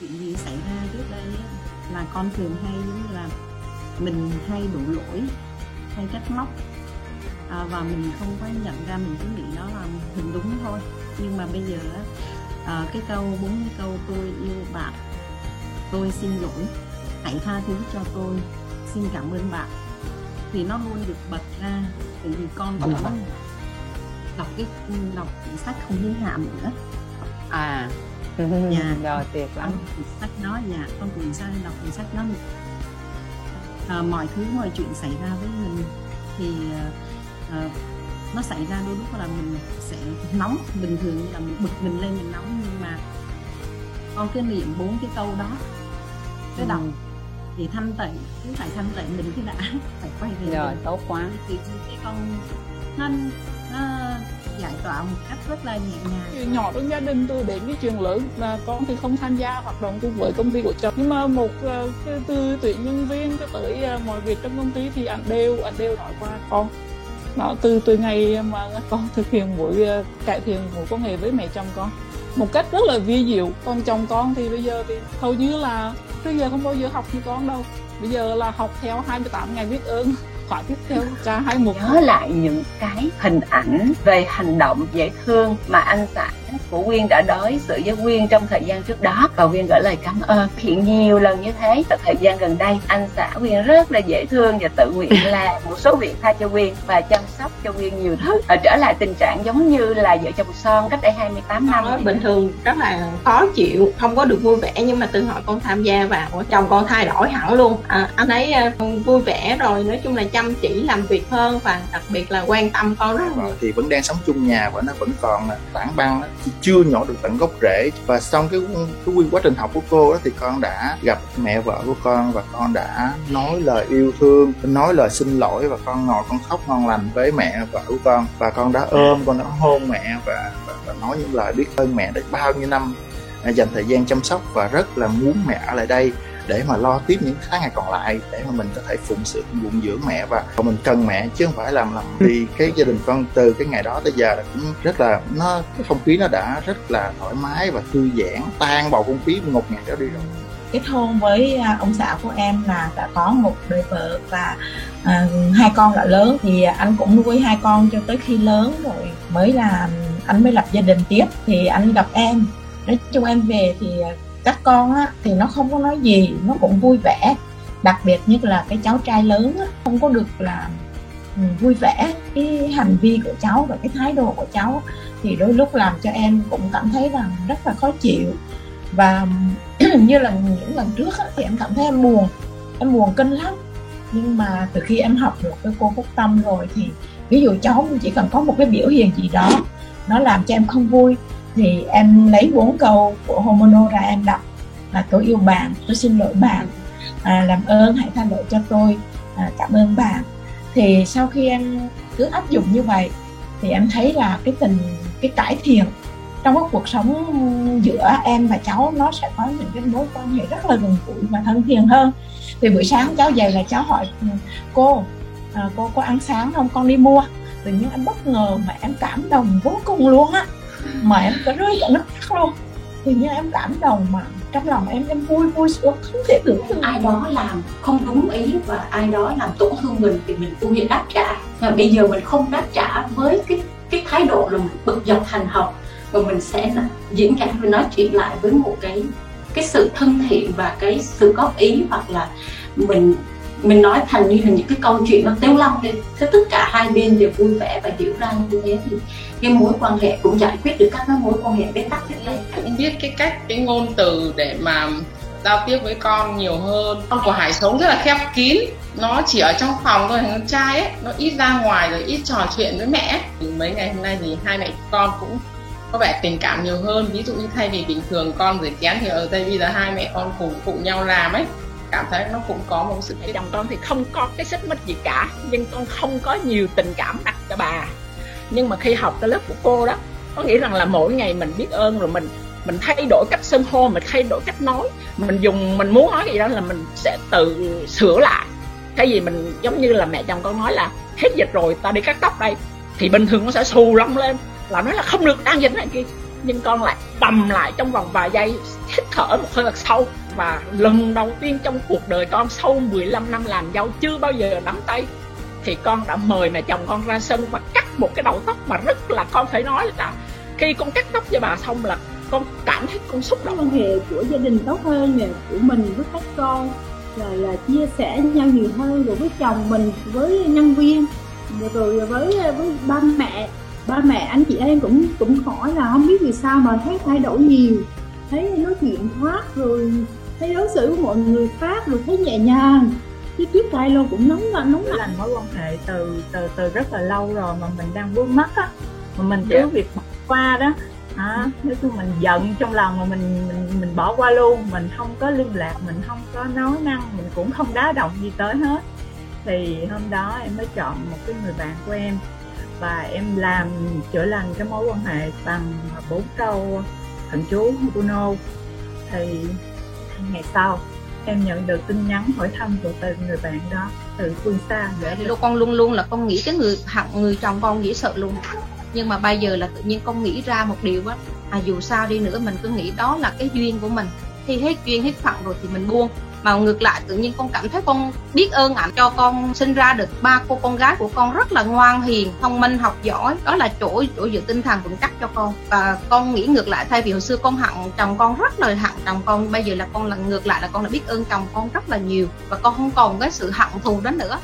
chuyện gì xảy ra trước đây là con thường hay là mình hay đổ lỗi hay trách móc. À, và mình không có nhận ra mình cứ nghĩ đó là mình đúng thôi. Nhưng mà bây giờ à, cái câu bốn cái câu tôi yêu bạn tôi xin lỗi hãy tha thứ cho tôi xin cảm ơn bạn thì nó luôn được bật ra. Tại vì con cũng đọc cái đọc sách không giới hạn nữa. À dạ rồi tuyệt lắm. sách đó dạ con quyển sách đọc quyển sách đó. À, mọi thứ mọi chuyện xảy ra với mình thì à, nó xảy ra đôi lúc là mình sẽ nóng bình thường là mình bực mình lên mình nóng nhưng mà con cứ niệm bốn cái câu đó cái đọc ừ. thì thanh tịnh cứ phải thanh tịnh mình cứ đã phải quay về rồi tốt quá. Thì cái con nó, nó giải tỏa một cách rất là nhẹ nhàng. Nhỏ trong gia đình tôi đến cái chuyện lớn là con thì không tham gia hoạt động cùng với công ty của chồng. Nhưng mà một uh, từ tuyển nhân viên cho tới uh, mọi việc trong công ty thì anh đều anh đều nói qua con. Nó từ từ ngày mà con thực hiện buổi uh, cải thiện mối quan hệ với mẹ chồng con một cách rất là vi diệu. Còn chồng con thì bây giờ thì hầu như là bây giờ không bao giờ học như con đâu. Bây giờ là học theo 28 ngày biết ơn khóa tiếp theo ca hai một nhớ lại những cái hình ảnh về hành động dễ thương mà anh xã của Quyên đã đối xử với Quyên trong thời gian trước đó. Và Quyên gửi lời cảm ơn hiện nhiều lần như thế. Tại thời gian gần đây anh xã Quyên rất là dễ thương và tự nguyện làm một số việc thay cho Quyên và chăm sóc cho Quyên nhiều thứ. Và trở lại tình trạng giống như là vợ chồng son cách đây 28 năm. đó, bình thường rất là khó chịu không có được vui vẻ nhưng mà từ hồi con tham gia vào chồng con thay đổi hẳn luôn. À, anh ấy vui vẻ rồi nói chung là chăm chỉ làm việc hơn và đặc biệt là quan tâm con rất là thì vẫn đang sống chung nhà và nó vẫn còn tảng băng chưa nhổ được tận gốc rễ và xong cái cái quy quá trình học của cô đó thì con đã gặp mẹ vợ của con và con đã nói lời yêu thương nói lời xin lỗi và con ngồi con khóc ngon lành với mẹ vợ của con. Và con đã ôm con đã hôn mẹ và, và, và nói những lời biết ơn mẹ đã bao nhiêu năm à, dành thời gian chăm sóc và rất là muốn mẹ ở lại đây để mà lo tiếp những tháng ngày còn lại để mà mình có thể phụng sự phụng dưỡng mẹ và mình cần mẹ chứ không phải làm làm vì cái gia đình con từ cái ngày đó tới giờ là cũng rất là nó cái không khí nó đã rất là thoải mái và thư giãn tan bầu không khí ngột ngạt đó đi rồi kết hôn với à, ông xã của em là đã có một đời vợ và à, hai con đã lớn. Thì anh cũng nuôi hai con cho tới khi lớn rồi mới là anh mới lập gia đình tiếp. Thì anh gặp em nói chung em về thì các con á, thì nó không có nói gì nó cũng vui vẻ. Đặc biệt nhất là cái cháu trai lớn á, không có được là ừ, vui vẻ. Cái hành vi của cháu và cái thái độ của cháu thì đôi lúc làm cho em cũng cảm thấy rằng rất là khó chịu và như là những lần trước á, thì em cảm thấy em buồn. Em buồn kinh lắm. Nhưng mà từ khi em học được cái cô phúc tâm rồi thì ví dụ cháu chỉ cần có một cái biểu hiện gì đó nó làm cho em không vui thì em lấy bốn câu của Homono ra em đọc là tôi yêu bạn tôi xin lỗi bạn. À, làm ơn hãy tha lỗi cho tôi. À, cảm ơn bạn. Thì sau khi em cứ áp dụng như vậy thì em thấy là cái tình cái cải thiện trong cái cuộc sống giữa em và cháu nó sẽ có những cái mối quan hệ rất là gần gũi và thân thiện hơn. Thì buổi sáng cháu dậy là cháu hỏi cô à, cô có ăn sáng không? Con đi mua. Tự nhiên em bất ngờ mà em cảm động vô cùng luôn á. Mà em có rơi cả nước mắt luôn. Thì như em cảm động mà trong lòng em em vui vui sướng không thể tưởng tượng ai đó làm không đúng ý và ai đó làm tổn thương mình thì mình cũng phải đáp trả. Mà bây giờ mình không đáp trả với cái cái thái độ là mình bực dọc thành học và mình sẽ là diễn cảm và nói chuyện lại với một cái cái sự thân thiện và cái sự góp ý hoặc là mình mình nói thành như là những cái câu chuyện nó tếu long đi. Thế tất cả hai bên đều vui vẻ và hiểu ra như thế thì cái mối quan hệ cũng giải quyết được các cái mối quan hệ bế tắc trước đây cũng biết cái cách cái ngôn từ để mà giao tiếp với con nhiều hơn. Con của hải sống rất là khép kín. Nó chỉ ở trong phòng thôi con trai ấy nó ít ra ngoài rồi ít trò chuyện với mẹ mấy ngày hôm nay thì hai mẹ con cũng có vẻ tình cảm nhiều hơn. Ví dụ như thay vì bình thường con rửa chén thì ở đây bây giờ hai mẹ con cùng phụ nhau làm ấy. Cảm thấy nó cũng có một sự chồng con thì không có cái xích mích gì cả, nhưng con không có nhiều tình cảm đặt cho bà. Nhưng mà khi học cái lớp của cô đó, có nghĩa rằng là mỗi ngày mình biết ơn rồi mình mình thay đổi cách xưng hô, mình thay đổi cách nói. Mình dùng, mình muốn nói gì đó là mình sẽ tự sửa lại. Cái gì mình giống như là mẹ chồng con nói là hết dịch rồi ta đi cắt tóc đây. Thì bình thường nó sẽ xù lông lên là nói là không được, đang dính này kia. Nhưng con lại đầm lại trong vòng vài giây, hít thở một hơi thật sâu. Và lần đầu tiên trong cuộc đời con sau 15 năm làm dâu chưa bao giờ nắm tay, thì con đã mời mẹ chồng con ra sân và cắt một cái đầu tóc mà rất là, con phải nói là khi con cắt tóc cho bà xong là con cảm thấy con xúc động. Quan hệ của gia đình tốt hơn nè, của mình với các con rồi là chia sẻ nhau nhiều hơn. Rồi với chồng mình, với nhân viên, rồi với với ba mẹ ba mẹ anh chị em cũng cũng hỏi là không biết vì sao mà thấy thay đổi nhiều. Thấy nói chuyện thoát rồi thấy đối xử với mọi người khác rồi thấy nhẹ nhàng. Chứ trước đây luôn cũng nóng là nóng là mối quan hệ từ từ từ rất là lâu rồi mà mình đang vướng mắt á. Mà mình cứ Dạ. việc bỏ qua đó à, nếu như mình giận trong lòng mà mình mình mình bỏ qua luôn. Mình không có liên lạc mình không có nói năng mình cũng không đá động gì tới hết. Thì hôm đó em mới chọn một cái người bạn của em và em làm chữa lành cái mối quan hệ bằng bốn câu thần chú Uno. Thì ngày sau em nhận được tin nhắn hỏi thăm của từ người bạn đó từ phương xa thì lúc con luôn luôn là con nghĩ cái người hẳn người chồng con dễ sợ luôn. Nhưng mà bây giờ là tự nhiên con nghĩ ra một điều á à dù sao đi nữa mình cứ nghĩ đó là cái duyên của mình. Thì hết duyên hết phận rồi thì mình buông mà ngược lại, tự nhiên con cảm thấy con biết ơn ảnh, cho con sinh ra được ba cô con gái của con rất là ngoan hiền, thông minh, học giỏi. Đó là chỗ chỗ dựa tinh thần vững chắc cho con. Và con nghĩ ngược lại, thay vì hồi xưa con hận chồng con rất là hận chồng con, bây giờ là con là, ngược lại là con là biết ơn chồng con rất là nhiều. Và con không còn cái sự hận thù đó nữa.